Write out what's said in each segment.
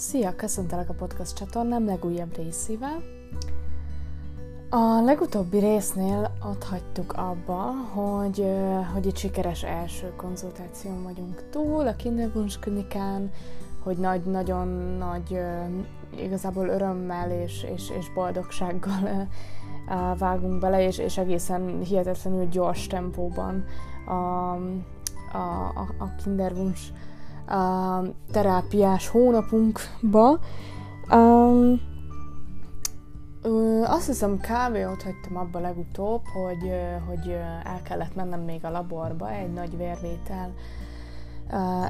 Szia, köszöntelek a podcast csatornám legújabb részével. A legutóbbi résznél ott hagytuk abba, hogy, hogy egy sikeres első konzultáción vagyunk túl a Kinderwunsch klinikán, hogy nagy, nagyon nagy, igazából örömmel és, és, és boldogsággal vágunk bele, és, és egészen hihetetlenül gyors tempóban a, a, a, a a terápiás hónapunkba. Um, azt hiszem kb. ott hagytam abba legutóbb, hogy, hogy el kellett mennem még a laborba egy nagy vérvétel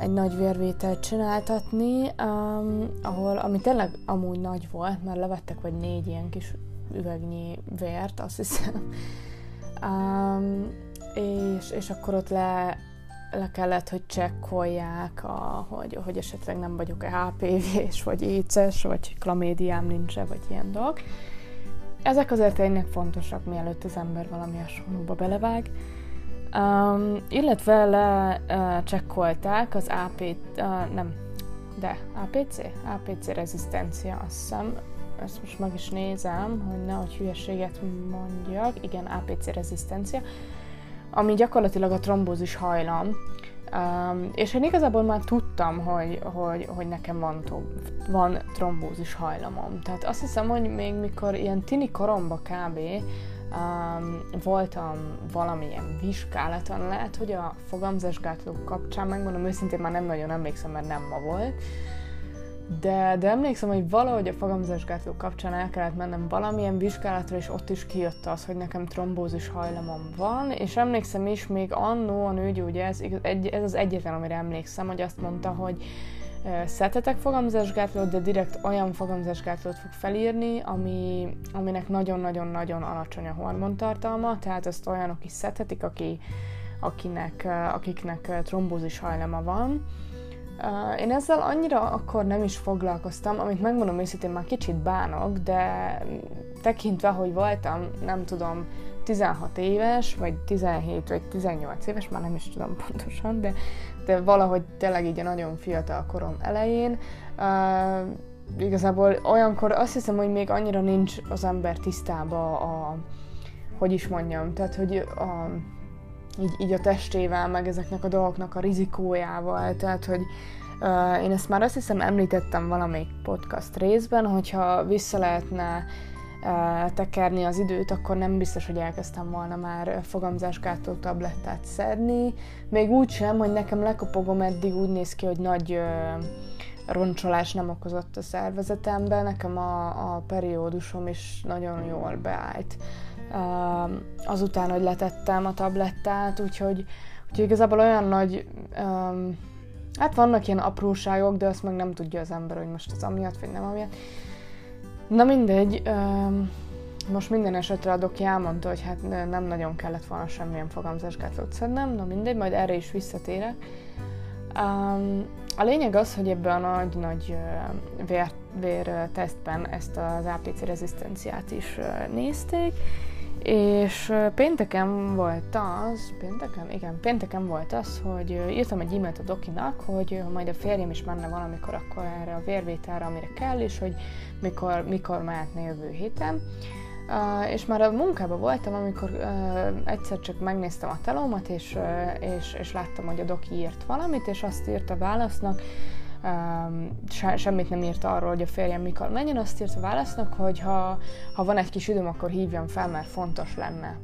egy nagy vérvételt csináltatni, um, ahol, ami tényleg amúgy nagy volt, mert levettek vagy négy ilyen kis üvegnyi vért, azt hiszem. Um, és, és akkor ott le le kellett, hogy csekkolják, a, hogy, hogy esetleg nem vagyok HPV-s, vagy éces, vagy klamédiám nincs vagy ilyen dolgok. Ezek azért tényleg fontosak, mielőtt az ember valami hasonlóba belevág. Um, illetve le uh, az AP, uh, nem, de APC? APC rezisztencia, azt hiszem. Ezt most meg is nézem, hogy nehogy hülyeséget mondjak. Igen, APC rezisztencia ami gyakorlatilag a trombózis hajlam. Um, és én igazából már tudtam, hogy, hogy, hogy nekem van, van trombózis hajlamom. Tehát azt hiszem, hogy még mikor ilyen tini koromba kb. Um, voltam valamilyen vizsgálaton, lehet, hogy a fogamzásgátló kapcsán, megmondom őszintén, már nem nagyon emlékszem, mert nem ma volt, de, de emlékszem, hogy valahogy a fogamzásgátló kapcsán el kellett mennem valamilyen vizsgálatra, és ott is kijött az, hogy nekem trombózis hajlamom van, és emlékszem is, még annó a nőgyógy, ez, ez az egyetlen, amire emlékszem, hogy azt mondta, hogy szetetek fogamzásgátlót, de direkt olyan fogamzásgátlót fog felírni, ami, aminek nagyon-nagyon-nagyon alacsony a hormontartalma, tehát ezt olyanok is szetetik, aki, akinek, akiknek trombózis hajlama van, Én ezzel annyira akkor nem is foglalkoztam, amit megmondom őszintén már kicsit bánok, de tekintve, hogy voltam, nem tudom, 16 éves, vagy 17, vagy 18 éves, már nem is tudom pontosan, de, de valahogy tényleg így a nagyon fiatal korom elején, uh, igazából olyankor azt hiszem, hogy még annyira nincs az ember tisztába a, hogy is mondjam, tehát hogy a, így, így a testével, meg ezeknek a dolgoknak a rizikójával, tehát hogy uh, én ezt már azt hiszem említettem valamelyik podcast részben, hogyha vissza lehetne tekerni az időt, akkor nem biztos, hogy elkezdtem volna már fogamzásgátló tablettát szedni. Még úgy sem, hogy nekem lekopogom eddig úgy néz ki, hogy nagy uh, roncsolás nem okozott a szervezetemben, nekem a, a periódusom is nagyon jól beállt azután, hogy letettem a tablettát, úgyhogy, úgyhogy igazából olyan nagy, um, hát vannak ilyen apróságok, de azt meg nem tudja az ember, hogy most az amiatt, vagy nem amiatt. Na mindegy, um, most minden esetre a doki elmondta, hogy hát nem nagyon kellett volna semmilyen fogamzásgátlót szednem, na mindegy, majd erre is visszatérek. Um, a lényeg az, hogy ebben a nagy-nagy vér, vér tesztben ezt az APC rezisztenciát is nézték, és pénteken volt az, pénteken? Igen, pénteken volt az, hogy írtam egy e-mailt a dokinak, hogy majd a férjem is menne valamikor akkor erre a vérvételre, amire kell, és hogy mikor, mikor mehetne jövő héten. Uh, és már a munkában voltam, amikor uh, egyszer csak megnéztem a telómat, és, uh, és, és láttam, hogy a doki írt valamit, és azt írta válasznak, se, semmit nem írt arról, hogy a férjem mikor menjen, azt írt a válasznak, hogy ha, ha van egy kis időm, akkor hívjam fel, mert fontos lenne.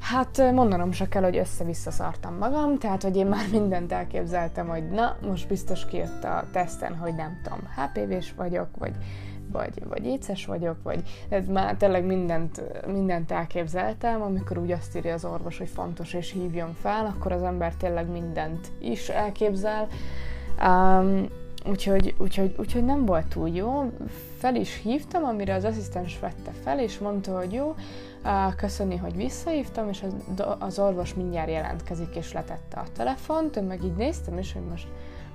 Hát mondanom se kell, hogy össze-vissza szartam magam, tehát hogy én már mindent elképzeltem, hogy na, most biztos kijött a teszten, hogy nem tudom, HPV-s vagyok, vagy, vagy, vagy éces vagyok, vagy ez már tényleg mindent, mindent elképzeltem, amikor úgy azt írja az orvos, hogy fontos és hívjon fel, akkor az ember tényleg mindent is elképzel, Um, úgyhogy, úgyhogy, úgyhogy nem volt túl jó. Fel is hívtam, amire az asszisztens vette fel, és mondta, hogy jó, uh, köszöni, hogy visszahívtam, és az, az orvos mindjárt jelentkezik, és letette a telefont. Én meg így néztem, és hogy most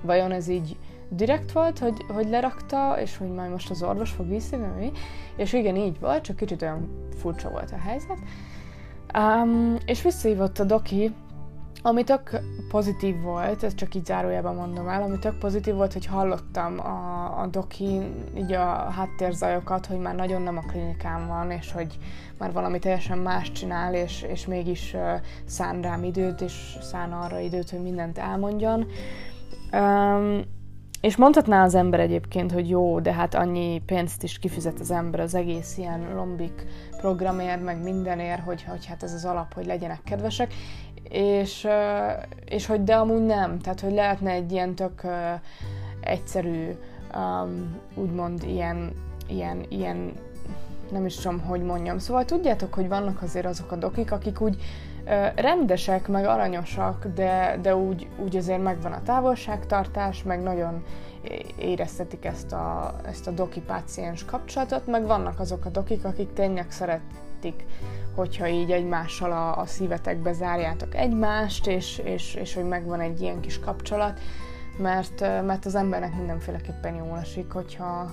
vajon ez így direkt volt, hogy, hogy lerakta, és hogy majd most az orvos fog visszajönni, és igen, így volt, csak kicsit olyan furcsa volt a helyzet. Um, és visszahívott a doki, Ami tök pozitív volt, ez csak így zárójában mondom el, ami tök pozitív volt, hogy hallottam a, a doki így a háttérzajokat, hogy már nagyon nem a klinikán van, és hogy már valami teljesen más csinál, és, és mégis uh, szán rám időt, és szán arra időt, hogy mindent elmondjon. Um, és mondhatná az ember egyébként, hogy jó, de hát annyi pénzt is kifizet az ember az egész ilyen lombik programért, meg mindenért, hogy, hogy hát ez az alap, hogy legyenek kedvesek és, és hogy de amúgy nem, tehát hogy lehetne egy ilyen tök egyszerű, úgymond ilyen, ilyen, ilyen, nem is tudom, hogy mondjam. Szóval tudjátok, hogy vannak azért azok a dokik, akik úgy rendesek, meg aranyosak, de, de úgy, úgy azért megvan a távolságtartás, meg nagyon éreztetik ezt a, ezt a doki-páciens kapcsolatot, meg vannak azok a dokik, akik tényleg szeretik hogyha így egymással a, a szívetekbe zárjátok egymást, és, és, és hogy megvan egy ilyen kis kapcsolat, mert, mert az embernek mindenféleképpen jól esik, hogyha,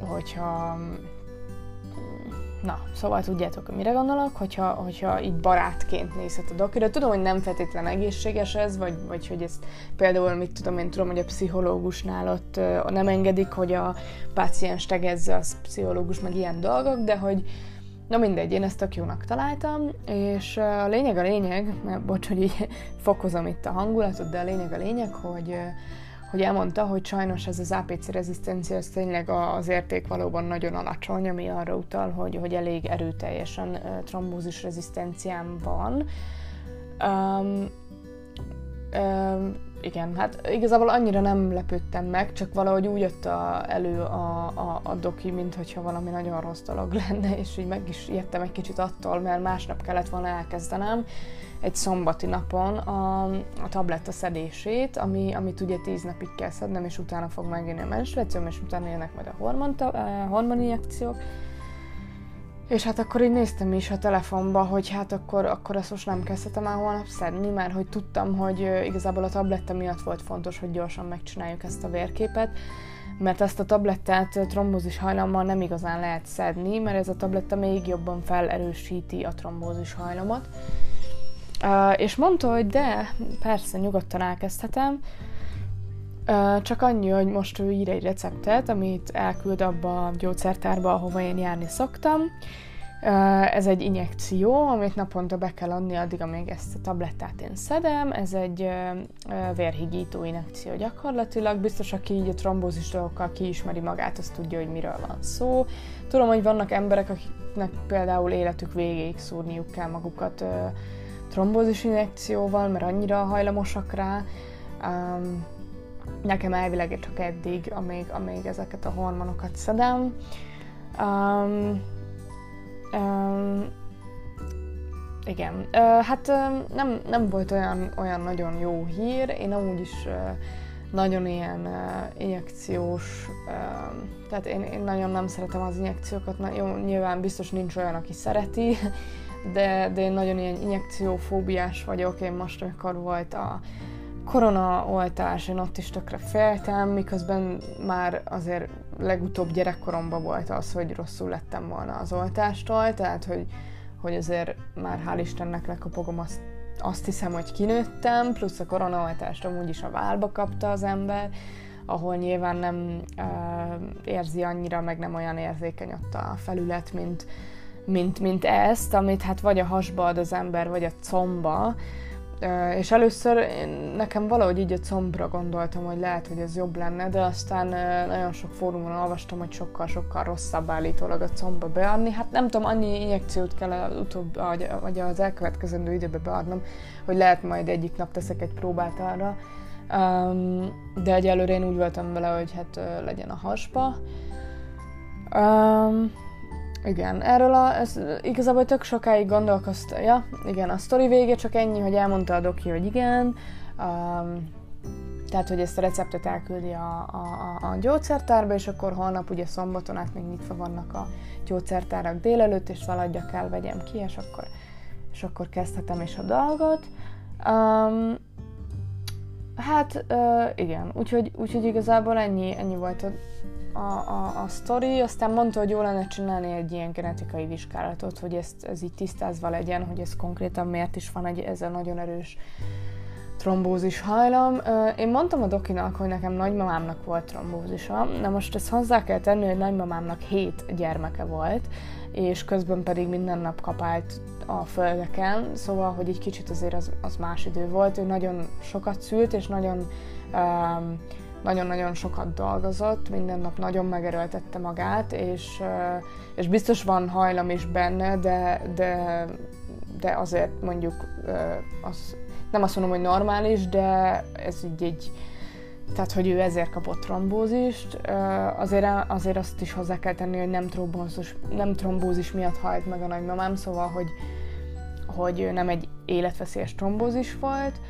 hogyha Na, szóval tudjátok, hogy mire gondolok, hogyha, hogyha így barátként nézhet a dokira. Tudom, hogy nem feltétlen egészséges ez, vagy, vagy hogy ezt például, mit tudom, én tudom, hogy a pszichológusnál ott nem engedik, hogy a páciens tegezze a pszichológus meg ilyen dolgok, de hogy, Na mindegy, én ezt tök jónak találtam, és a lényeg a lényeg, mert bocs, hogy így fokozom itt a hangulatot, de a lényeg a lényeg, hogy, hogy elmondta, hogy sajnos ez az APC rezisztencia, ez tényleg az érték valóban nagyon alacsony, ami arra utal, hogy, hogy elég erőteljesen trombózis rezisztenciám van. Um, um, igen, hát igazából annyira nem lepődtem meg, csak valahogy úgy jött a, elő a, a, a doki, mint hogyha valami nagyon rossz dolog lenne, és így meg is ijedtem egy kicsit attól, mert másnap kellett volna elkezdenem egy szombati napon a, a tabletta szedését, ami, amit ugye tíz napig kell szednem, és utána fog megjönni a menstruációm, és utána jönnek majd a hormon, hormoninjekciók. És hát akkor így néztem is a telefonba, hogy hát akkor, akkor ezt most nem kezdhetem el holnap szedni, mert hogy tudtam, hogy igazából a tabletta miatt volt fontos, hogy gyorsan megcsináljuk ezt a vérképet, mert ezt a tablettát trombózis hajlammal nem igazán lehet szedni, mert ez a tabletta még jobban felerősíti a trombózis hajlamot. Uh, és mondta, hogy de, persze, nyugodtan elkezdhetem, csak annyi, hogy most ő ír egy receptet, amit elküld abba a gyógyszertárba, ahova én járni szoktam. Ez egy injekció, amit naponta be kell adni addig, amíg ezt a tablettát én szedem. Ez egy vérhigító injekció gyakorlatilag. Biztos, aki így a trombózis dolgokkal kiismeri magát, az tudja, hogy miről van szó. Tudom, hogy vannak emberek, akiknek például életük végéig szúrniuk kell magukat trombózis injekcióval, mert annyira hajlamosak rá. Nekem elvileg csak eddig, amíg, amíg ezeket a hormonokat szedem. Um, um, igen, uh, hát uh, nem, nem volt olyan, olyan nagyon jó hír, én amúgy is uh, nagyon ilyen uh, injekciós, uh, tehát én, én nagyon nem szeretem az injekciókat, Na, jó, nyilván biztos nincs olyan, aki szereti, de, de én nagyon ilyen injekciófóbiás vagyok, én most, amikor volt a koronaoltás, én ott is tökre féltem, miközben már azért legutóbb gyerekkoromban volt az, hogy rosszul lettem volna az oltástól, tehát hogy, hogy azért már hál' Istennek lekapogom azt, azt hiszem, hogy kinőttem, plusz a koronaoltást amúgy is a válba kapta az ember, ahol nyilván nem uh, érzi annyira, meg nem olyan érzékeny ott a felület, mint, mint, mint ezt, amit hát vagy a hasba ad az ember, vagy a comba, és először én, nekem valahogy így a combra gondoltam, hogy lehet, hogy ez jobb lenne, de aztán nagyon sok fórumon olvastam, hogy sokkal-sokkal rosszabb állítólag a combba beadni. Hát nem tudom, annyi injekciót kell utóbb, vagy az elkövetkezendő időbe beadnom, hogy lehet majd egyik nap teszek egy próbát arra. de egyelőre én úgy voltam vele, hogy hát legyen a hasba. Um, igen, erről a, ez igazából tök sokáig gondolkoztam. Ja, igen, a sztori vége csak ennyi, hogy elmondta a doki, hogy igen. Um, tehát, hogy ezt a receptet elküldi a, a, a gyógyszertárba, és akkor holnap ugye szombaton át még nyitva vannak a gyógyszertárak délelőtt, és szaladjak el, vegyem ki, és akkor, és akkor kezdhetem is a dolgot. Um, hát uh, igen, úgyhogy, úgyhogy igazából ennyi, ennyi volt a, a, a, a sztori, aztán mondta, hogy jó lenne csinálni egy ilyen genetikai vizsgálatot, hogy ezt, ez így tisztázva legyen, hogy ez konkrétan miért is van egy ezzel nagyon erős trombózis hajlam. Én mondtam a dokinak, hogy nekem nagymamámnak volt trombózisa. Na most ezt hozzá kell tenni, hogy nagymamámnak hét gyermeke volt, és közben pedig minden nap kapált a földeken, szóval, hogy egy kicsit azért az, az más idő volt. Ő nagyon sokat szült, és nagyon um, nagyon-nagyon sokat dolgozott, minden nap nagyon megerőltette magát, és, és biztos van hajlam is benne, de, de, de azért mondjuk az, nem azt mondom, hogy normális, de ez így egy, tehát hogy ő ezért kapott trombózist, azért, azért azt is hozzá kell tenni, hogy nem trombózis, nem trombózis miatt halt meg a nagymamám, szóval, hogy, hogy nem egy életveszélyes trombózis volt.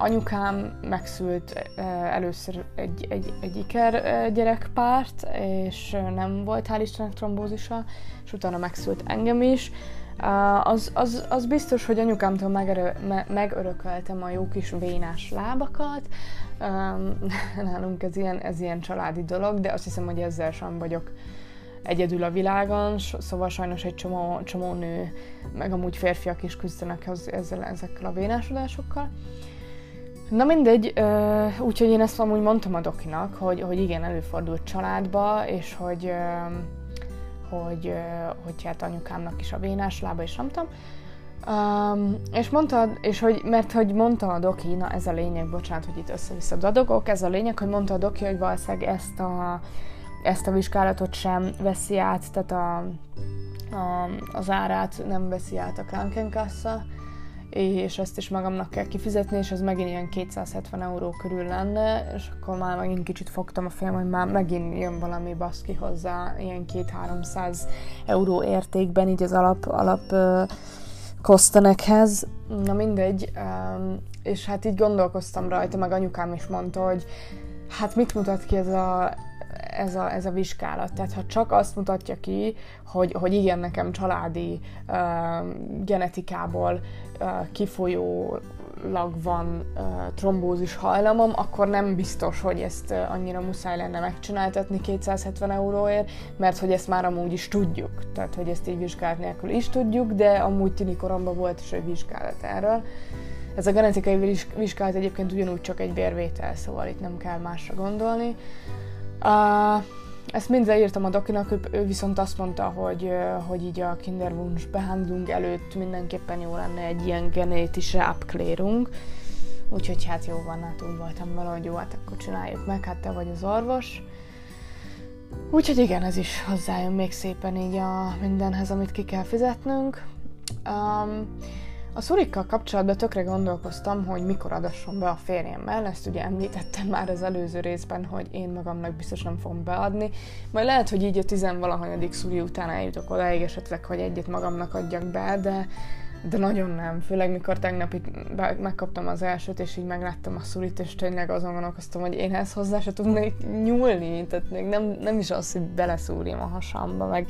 Anyukám megszült először egy, egy, egy iker gyerekpárt, és nem volt hál' Istennek trombózisa, és utána megszült engem is. Az, az, az biztos, hogy anyukámtól megerő, me, megörököltem a jó kis vénás lábakat. Nálunk ez ilyen, ez ilyen családi dolog, de azt hiszem, hogy ezzel sem vagyok egyedül a világon, szóval sajnos egy csomó, csomó nő, meg amúgy férfiak is küzdenek ezzel, ezekkel a vénásodásokkal. Na mindegy, úgyhogy én ezt amúgy mondtam a dokinak, hogy, hogy igen, előfordult családba, és hogy, hogy, hogy hát anyukámnak is a vénás lába, és nem tudom. Um, és mondta, és hogy, mert hogy mondta a doki, na ez a lényeg, bocsánat, hogy itt össze-vissza dadogok, ez a lényeg, hogy mondta a doki, hogy valószínűleg ezt a, ezt a vizsgálatot sem veszi át, tehát a, a, az árát nem veszi át a Krankenkassa, és ezt is magamnak kell kifizetni, és ez megint ilyen 270 euró körül lenne, és akkor már megint kicsit fogtam a fejem, hogy már megint jön valami baszki hozzá, ilyen 2-300 euró értékben, így az alap, alap kosztenekhez. Na mindegy, és hát így gondolkoztam rajta, meg anyukám is mondta, hogy hát mit mutat ki ez a, ez a, ez a vizsgálat. Tehát ha csak azt mutatja ki, hogy, hogy igen, nekem családi uh, genetikából uh, kifolyólag van uh, trombózis hajlamom, akkor nem biztos, hogy ezt uh, annyira muszáj lenne megcsináltatni 270 euróért, mert hogy ezt már amúgy is tudjuk. Tehát, hogy ezt így vizsgálat nélkül is tudjuk, de amúgy tini koromban volt is egy vizsgálat erről. Ez a genetikai vizsgálat egyébként ugyanúgy csak egy bérvétel, szóval itt nem kell másra gondolni. Uh, ezt mind leírtam a dokinak, ő, ő viszont azt mondta, hogy, hogy így a Kinderwunsch behandlung előtt mindenképpen jó lenne egy ilyen genetische Abklärung. Úgyhogy hát jó van, hát úgy voltam vele, hogy jó, hát akkor csináljuk meg, hát te vagy az orvos. Úgyhogy igen, ez is hozzájön még szépen így a mindenhez, amit ki kell fizetnünk. Um, a szurikkal kapcsolatban tökre gondolkoztam, hogy mikor adasson be a férjemmel, ezt ugye említettem már az előző részben, hogy én magamnak biztos nem fogom beadni, majd lehet, hogy így a tizenvalahanyadik szuri után eljutok odáig esetleg, hogy egyet magamnak adjak be, de de nagyon nem, főleg mikor tegnap itt megkaptam az elsőt, és így megláttam a szulit, és tényleg azon gondolkoztam, hogy én ezt hozzá se tudnék nyúlni, tehát még nem, nem is az, hogy beleszúrjam a hasamba, meg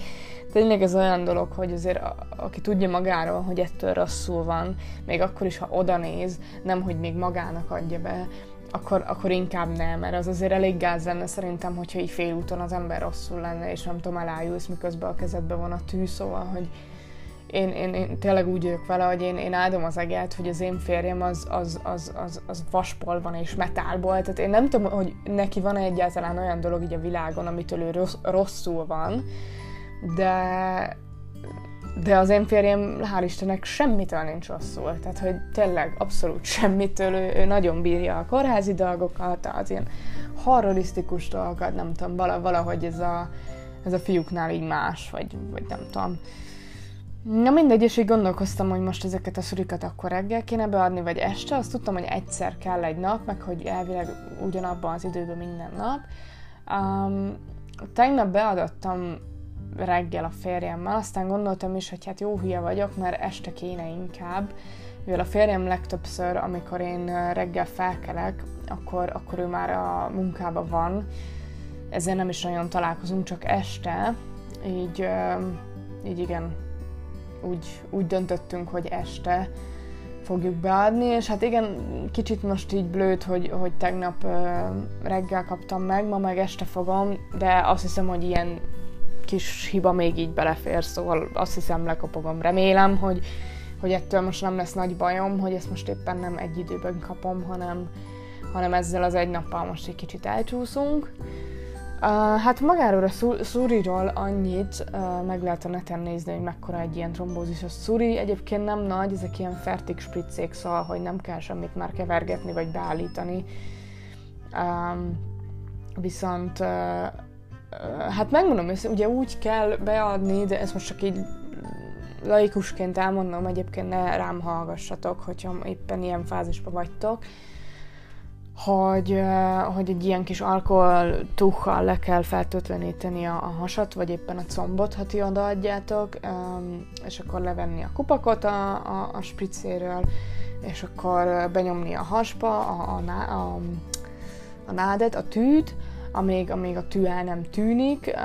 tényleg ez olyan dolog, hogy azért a, aki tudja magáról, hogy ettől rosszul van, még akkor is, ha oda néz, nem, hogy még magának adja be, akkor, akkor inkább nem, mert az azért elég gáz lenne szerintem, hogyha így félúton az ember rosszul lenne, és nem tudom, elájulsz, miközben a kezedbe van a tű, szóval, hogy én, én, én tényleg úgy vagyok vele, hogy én, én áldom az eget, hogy az én férjem az, az, az, az, az vaspol van és metálból, tehát én nem tudom, hogy neki van-e egyáltalán olyan dolog így a világon, amitől ő rossz, rosszul van, de, de az én férjem, hál' Istennek, semmitől nincs rosszul. Tehát, hogy tényleg abszolút semmitől, ő, ő nagyon bírja a kórházi dolgokat, az ilyen horrorisztikus dolgokat, nem tudom, valahogy ez a, ez a fiúknál így más, vagy, vagy nem tudom. Na mindegy, és így gondolkoztam, hogy most ezeket a szurikat akkor reggel kéne beadni, vagy este. Azt tudtam, hogy egyszer kell egy nap, meg hogy elvileg ugyanabban az időben minden nap. Um, tegnap beadottam reggel a férjemmel, aztán gondoltam is, hogy hát jó hülye vagyok, mert este kéne inkább, mivel a férjem legtöbbször, amikor én reggel felkelek, akkor, akkor ő már a munkában van, ezért nem is nagyon találkozunk, csak este, így, így igen, úgy, úgy döntöttünk, hogy este fogjuk beadni, és hát igen, kicsit most így blőd, hogy, hogy tegnap reggel kaptam meg, ma meg este fogom, de azt hiszem, hogy ilyen kis hiba még így belefér, szóval azt hiszem lekopogom. Remélem, hogy, hogy ettől most nem lesz nagy bajom, hogy ezt most éppen nem egy időben kapom, hanem, hanem ezzel az egy nappal most egy kicsit elcsúszunk. Uh, hát magáról a szuriról annyit uh, meg lehet a neten nézni, hogy mekkora egy ilyen trombózis. A szuri egyébként nem nagy, ezek ilyen fertig spriccék, szóval, hogy nem kell semmit már kevergetni vagy beállítani. Um, viszont uh, hát megmondom, hogy ugye úgy kell beadni, de ezt most csak így laikusként elmondom, egyébként ne rám hallgassatok, hogyha éppen ilyen fázisban vagytok, hogy, hogy egy ilyen kis alkohol tuchal le kell feltöltleníteni a, a hasat, vagy éppen a combot, ha ti odaadjátok, és akkor levenni a kupakot a, a, a spricéről, és akkor benyomni a hasba a, a, a, a nádet, a tűt, amíg, amíg a tű el nem tűnik,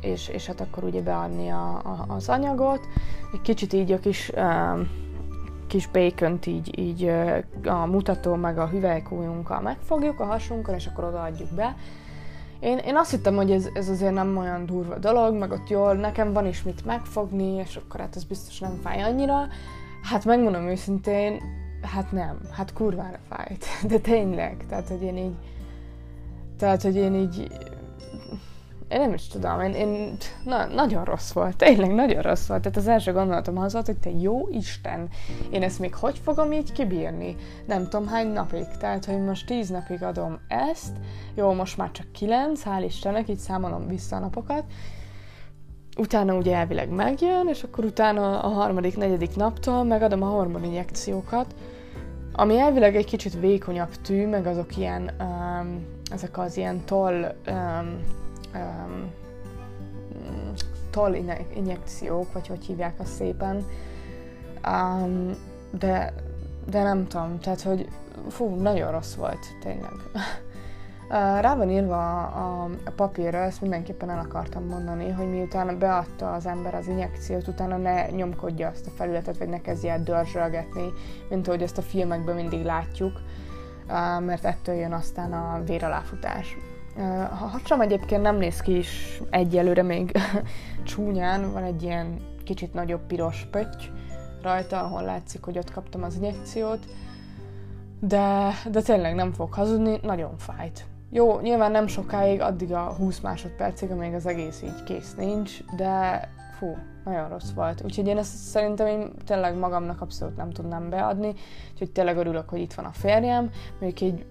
és, és hát akkor ugye beadni a, a, az anyagot. Egy kicsit így a kis kis bacon így, így a mutató meg a hüvelykújunkkal megfogjuk a hasunkkal, és akkor odaadjuk be. Én, én azt hittem, hogy ez, ez azért nem olyan durva dolog, meg ott jól, nekem van is mit megfogni, és akkor hát ez biztos nem fáj annyira. Hát megmondom őszintén, hát nem, hát kurvára fájt, de tényleg, tehát hogy én így, tehát hogy én így én nem is tudom, én, én na, nagyon rossz volt, tényleg nagyon rossz volt. Tehát az első gondolatom az volt, hogy te jó Isten, én ezt még hogy fogom így kibírni? Nem tudom hány napig, tehát hogy most tíz napig adom ezt, jó, most már csak kilenc, hál' Istennek, így számolom vissza a napokat, utána ugye elvileg megjön, és akkor utána a harmadik, negyedik naptól megadom a hormoninjekciókat, ami elvileg egy kicsit vékonyabb tű, meg azok ilyen, um, ezek az ilyen toll um, um, toll injekciók, vagy hogy hívják azt szépen, um, de, de nem tudom, tehát hogy fú, nagyon rossz volt, tényleg. Rá van írva a, a papírra, ezt mindenképpen el akartam mondani, hogy miután beadta az ember az injekciót, utána ne nyomkodja azt a felületet, vagy ne kezdje el dörzsölgetni, mint ahogy ezt a filmekben mindig látjuk, mert ettől jön aztán a véraláfutás. A hasam egyébként nem néz ki is egyelőre még csúnyán, van egy ilyen kicsit nagyobb piros pötty rajta, ahol látszik, hogy ott kaptam az injekciót, de, de tényleg nem fog hazudni, nagyon fájt. Jó, nyilván nem sokáig, addig a 20 másodpercig, amíg az egész így kész nincs, de fú, nagyon rossz volt. Úgyhogy én ezt szerintem én tényleg magamnak abszolút nem tudnám beadni, úgyhogy tényleg örülök, hogy itt van a férjem, még egy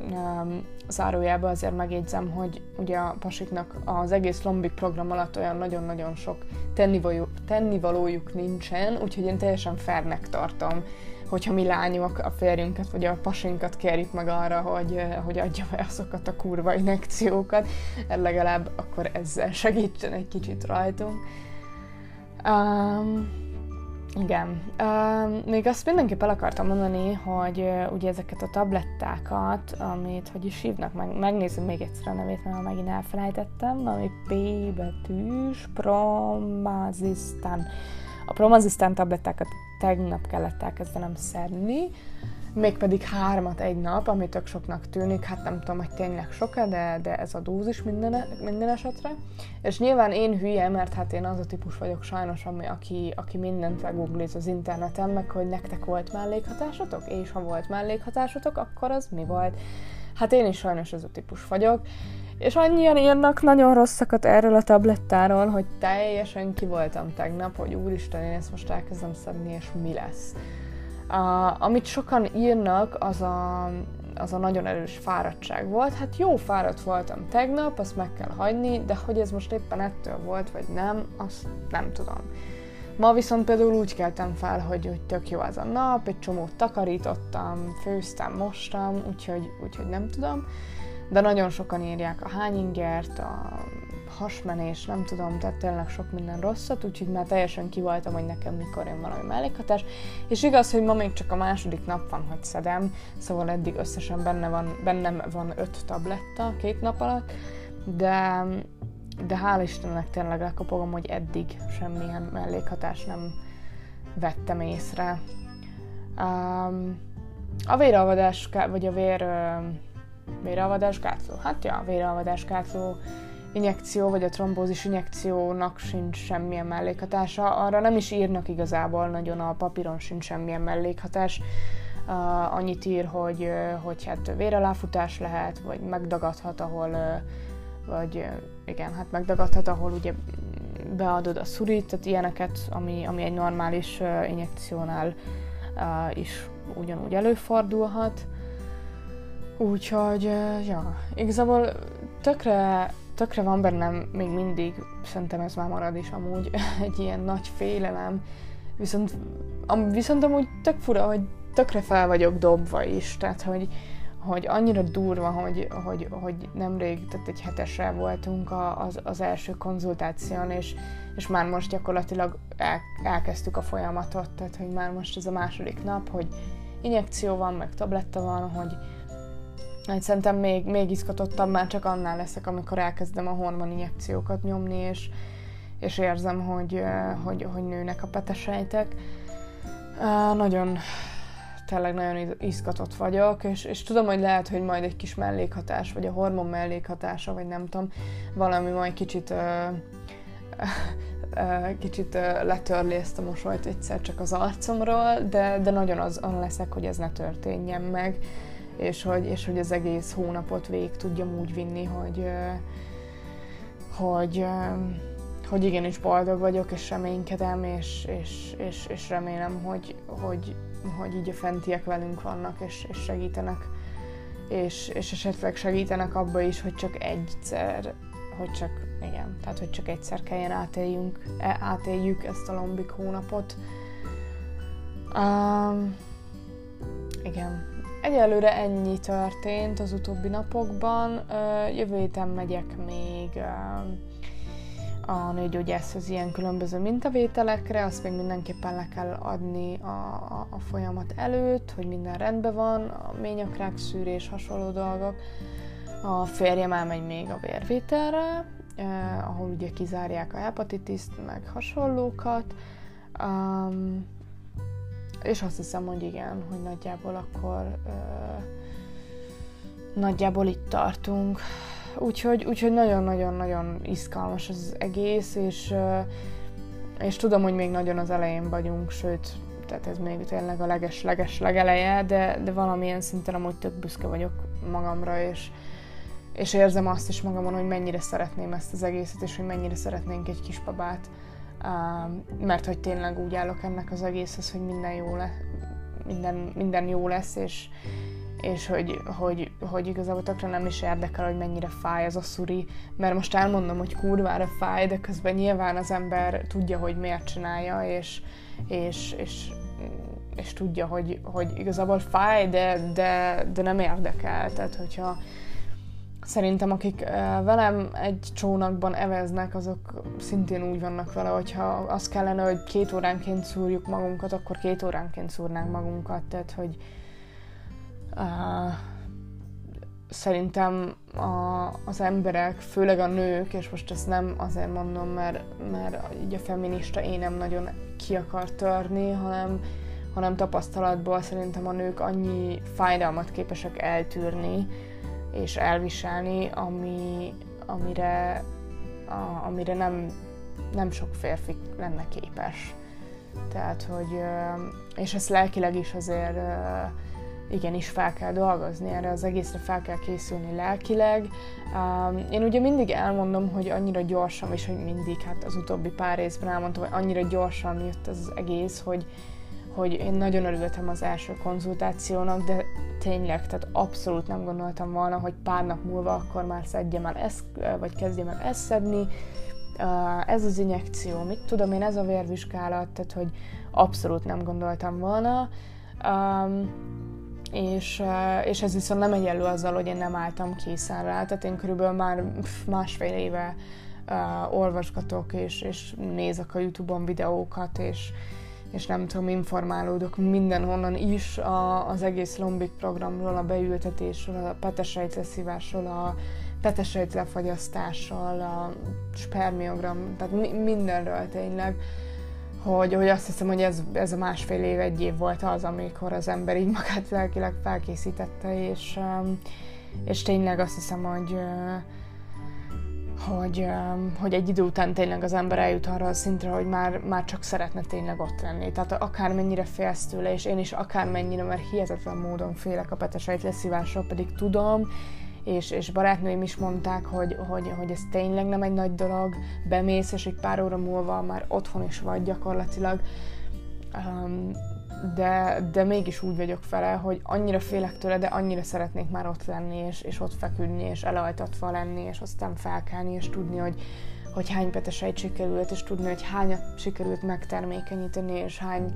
um, zárójában azért megjegyzem, hogy ugye a pasiknak az egész Lombik program alatt olyan nagyon-nagyon sok tennivaló, tennivalójuk nincsen, úgyhogy én teljesen fernek tartom, hogyha mi lányok a férjünket vagy a pasinkat kérjük meg arra, hogy, hogy adja be azokat a kurva inekciókat, legalább akkor ezzel segítsen egy kicsit rajtunk. Um, igen. Uh, még azt mindenképp el akartam mondani, hogy uh, ugye ezeket a tablettákat, amit, hogy is hívnak, meg, megnézem még egyszer a nevét, mert megint elfelejtettem, ami P betűs, Promazistan. A Promazistan tablettákat tegnap kellett elkezdenem szedni, mégpedig hármat egy nap, ami tök soknak tűnik, hát nem tudom, hogy tényleg sok de, de ez a dózis minden, minden esetre. És nyilván én hülye, mert hát én az a típus vagyok sajnos, ami, aki, aki mindent legoogliz az interneten, meg hogy nektek volt mellékhatásotok, és ha volt mellékhatásotok, akkor az mi volt? Hát én is sajnos ez a típus vagyok, és annyian írnak nagyon rosszakat erről a tablettáról, hogy teljesen ki voltam tegnap, hogy úristen, én ezt most elkezdem szedni, és mi lesz. Uh, amit sokan írnak, az a, az a nagyon erős fáradtság volt. Hát jó fáradt voltam tegnap, azt meg kell hagyni, de hogy ez most éppen ettől volt, vagy nem, azt nem tudom. Ma viszont például úgy keltem fel, hogy, hogy tök jó az a nap, egy csomót takarítottam, főztem, mostam, úgyhogy, úgyhogy nem tudom. De nagyon sokan írják a hányingert, a hasmenés, nem tudom, tehát tényleg sok minden rosszat, úgyhogy már teljesen kivoltam, hogy nekem mikor jön valami mellékhatás. És igaz, hogy ma még csak a második nap van, hogy szedem, szóval eddig összesen benne van, bennem van öt tabletta két nap alatt, de, de hál' Istennek tényleg lekopogom, hogy eddig semmilyen mellékhatás nem vettem észre. Um, a véralvadás, vagy a vér, véralvadás gátló. Hát ja, a véralvadás gátló injekció, vagy a trombózis injekciónak sincs semmilyen mellékhatása. Arra nem is írnak igazából nagyon, a papíron sincs semmilyen mellékhatás. Uh, annyit ír, hogy, uh, hogy hát véraláfutás lehet, vagy megdagadhat, ahol, vagy igen, hát megdagadhat, ahol ugye beadod a szurit, tehát ilyeneket, ami, ami egy normális injekciónál uh, is ugyanúgy előfordulhat. Úgyhogy, ja, igazából tökre tökre van bennem még mindig, szerintem ez már marad is amúgy, egy ilyen nagy félelem, viszont, am, viszont amúgy tök fura, hogy tökre fel vagyok dobva is, tehát hogy, hogy annyira durva, hogy, hogy, hogy nemrég, tehát egy hetesre voltunk a, az, az első konzultáción, és, és már most gyakorlatilag el, elkezdtük a folyamatot, tehát hogy már most ez a második nap, hogy injekció van, meg tabletta van, hogy, Hát szerintem még, még izgatottabb már csak annál leszek, amikor elkezdem a hormon injekciókat nyomni, és, és érzem, hogy, hogy, hogy nőnek a petesejtek. Nagyon, tényleg nagyon izgatott vagyok, és, és tudom, hogy lehet, hogy majd egy kis mellékhatás, vagy a hormon mellékhatása, vagy nem tudom, valami majd kicsit kicsit letörli ezt a mosolyt egyszer csak az arcomról, de, de nagyon azon leszek, hogy ez ne történjen meg és hogy, és hogy az egész hónapot végig tudjam úgy vinni, hogy, hogy, hogy igenis boldog vagyok, és reménykedem, és, és, és, és remélem, hogy, hogy, hogy így a fentiek velünk vannak, és, és segítenek, és, és esetleg segítenek abba is, hogy csak egyszer, hogy csak, igen, tehát hogy csak egyszer kelljen átéljünk, e, átéljük ezt a lombik hónapot. Um, igen, Egyelőre ennyi történt az utóbbi napokban. Jövő héten megyek még a nőgyógyászhoz ilyen különböző mintavételekre, azt még mindenképpen le kell adni a, a, a folyamat előtt, hogy minden rendben van, a ményakrák szűrés, hasonló dolgok. A férjem elmegy még a vérvételre, eh, ahol ugye kizárják a hepatitiszt, meg hasonlókat. Um, és azt hiszem, hogy igen, hogy nagyjából akkor ö, nagyjából itt tartunk. Úgyhogy, úgyhogy nagyon-nagyon-nagyon izgalmas az egész, és, ö, és tudom, hogy még nagyon az elején vagyunk, sőt, tehát ez még tényleg a leges-leges legeleje, de, de valamilyen szinten amúgy tök büszke vagyok magamra, és, és érzem azt is magamon, hogy mennyire szeretném ezt az egészet, és hogy mennyire szeretnénk egy kisbabát mert hogy tényleg úgy állok ennek az egészhez, hogy minden jó, le, minden, minden jó lesz, és, és hogy, hogy, hogy igazából tökre nem is érdekel, hogy mennyire fáj az a szuri, mert most elmondom, hogy kurvára fáj, de közben nyilván az ember tudja, hogy miért csinálja, és, és, és, és tudja, hogy, hogy igazából fáj, de, de, de nem érdekel. Tehát, hogyha, Szerintem akik velem egy csónakban eveznek, azok szintén úgy vannak vele, hogyha az kellene, hogy két óránként szúrjuk magunkat, akkor két óránként szúrnánk magunkat. Tehát, hogy uh, szerintem a, az emberek, főleg a nők, és most ezt nem azért mondom, mert, mert így a feminista én nem nagyon ki akar törni, hanem, hanem tapasztalatból szerintem a nők annyi fájdalmat képesek eltűrni, és elviselni, ami, amire, a, amire nem, nem sok férfi lenne képes. Tehát, hogy, és ezt lelkileg is azért igenis fel kell dolgozni, erre az egészre fel kell készülni lelkileg. Én ugye mindig elmondom, hogy annyira gyorsan, és hogy mindig, hát az utóbbi pár részben elmondtam, hogy annyira gyorsan jött ez az egész, hogy, hogy én nagyon örültem az első konzultációnak, de tényleg, tehát abszolút nem gondoltam volna, hogy pár nap múlva akkor már szedjem el ezt, vagy kezdjem el ezt szedni, ez az injekció, mit tudom én, ez a vérvizsgálat, tehát hogy abszolút nem gondoltam volna. És, és ez viszont nem egyenlő azzal, hogy én nem álltam készen rá, tehát én körülbelül már másfél éve uh, olvasgatok, és, és nézek a Youtube-on videókat, és, és nem tudom, informálódok mindenhonnan is a, az egész Lombik programról, a beültetésről, a petesejt leszívásról, a petesejt lefagyasztásról, a spermiogram, tehát mi, mindenről tényleg, hogy, hogy azt hiszem, hogy ez, ez a másfél év, egy év volt az, amikor az ember így magát lelkileg felkészítette, és, és tényleg azt hiszem, hogy hogy, hogy egy idő után tényleg az ember eljut arra a szintre, hogy már, már csak szeretne tényleg ott lenni. Tehát akármennyire félsz tőle, és én is akármennyire, mert hihetetlen módon félek a petesejt leszívásról, pedig tudom, és, és barátnőim is mondták, hogy, hogy, hogy ez tényleg nem egy nagy dolog, bemész, és egy pár óra múlva már otthon is vagy gyakorlatilag. Um, de, de mégis úgy vagyok vele, hogy annyira félek tőle, de annyira szeretnék már ott lenni, és, és ott feküdni, és elajtatva lenni, és aztán felkelni, és tudni, hogy, hogy hány petesejt sikerült, és tudni, hogy hányat sikerült megtermékenyíteni, és hány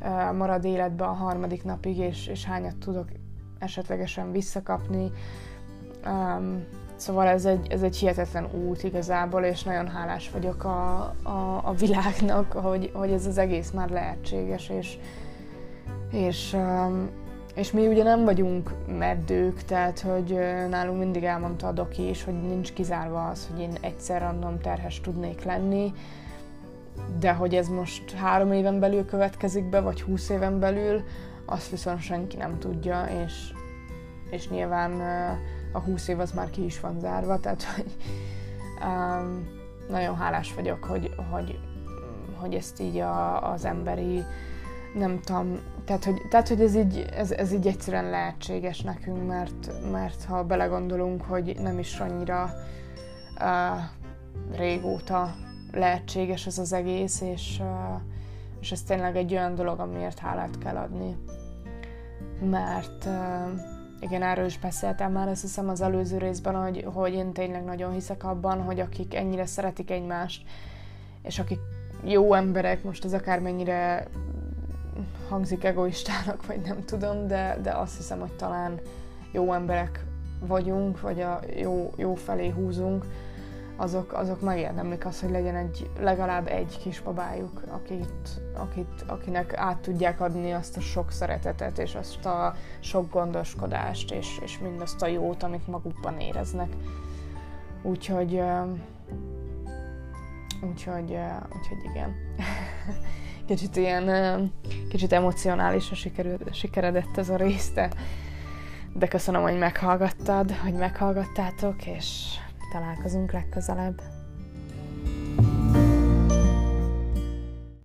uh, marad életbe a harmadik napig, és, és hányat tudok esetlegesen visszakapni. Um, szóval ez egy, ez egy hihetetlen út igazából, és nagyon hálás vagyok a, a, a világnak, hogy, hogy ez az egész már lehetséges, és, és, um, és mi ugye nem vagyunk meddők, tehát hogy nálunk mindig elmondta a doki is, hogy nincs kizárva az, hogy én egyszer annom terhes tudnék lenni, de hogy ez most három éven belül következik be, vagy húsz éven belül, azt viszont senki nem tudja, és, és nyilván a húsz év az már ki is van zárva, tehát hogy um, nagyon hálás vagyok, hogy, hogy, hogy ezt így a, az emberi nem tudom, tehát hogy, tehát, hogy ez, így, ez, ez így egyszerűen lehetséges nekünk, mert, mert ha belegondolunk, hogy nem is annyira uh, régóta lehetséges ez az egész, és, uh, és ez tényleg egy olyan dolog, amiért hálát kell adni. Mert uh, igen, erről is beszéltem már, azt hiszem az előző részben, hogy, hogy én tényleg nagyon hiszek abban, hogy akik ennyire szeretik egymást, és akik jó emberek, most az akármennyire hangzik egoistának, vagy nem tudom, de, de azt hiszem, hogy talán jó emberek vagyunk, vagy a jó, jó felé húzunk, azok, azok megérdemlik azt, hogy legyen egy, legalább egy kis babájuk, akit, akit, akinek át tudják adni azt a sok szeretetet, és azt a sok gondoskodást, és, és mindazt a jót, amit magukban éreznek. Úgyhogy, úgyhogy, úgyhogy igen. kicsit ilyen, kicsit emocionálisra sikerült, sikeredett ez a rész, de, de köszönöm, hogy meghallgattad, hogy meghallgattátok, és találkozunk legközelebb.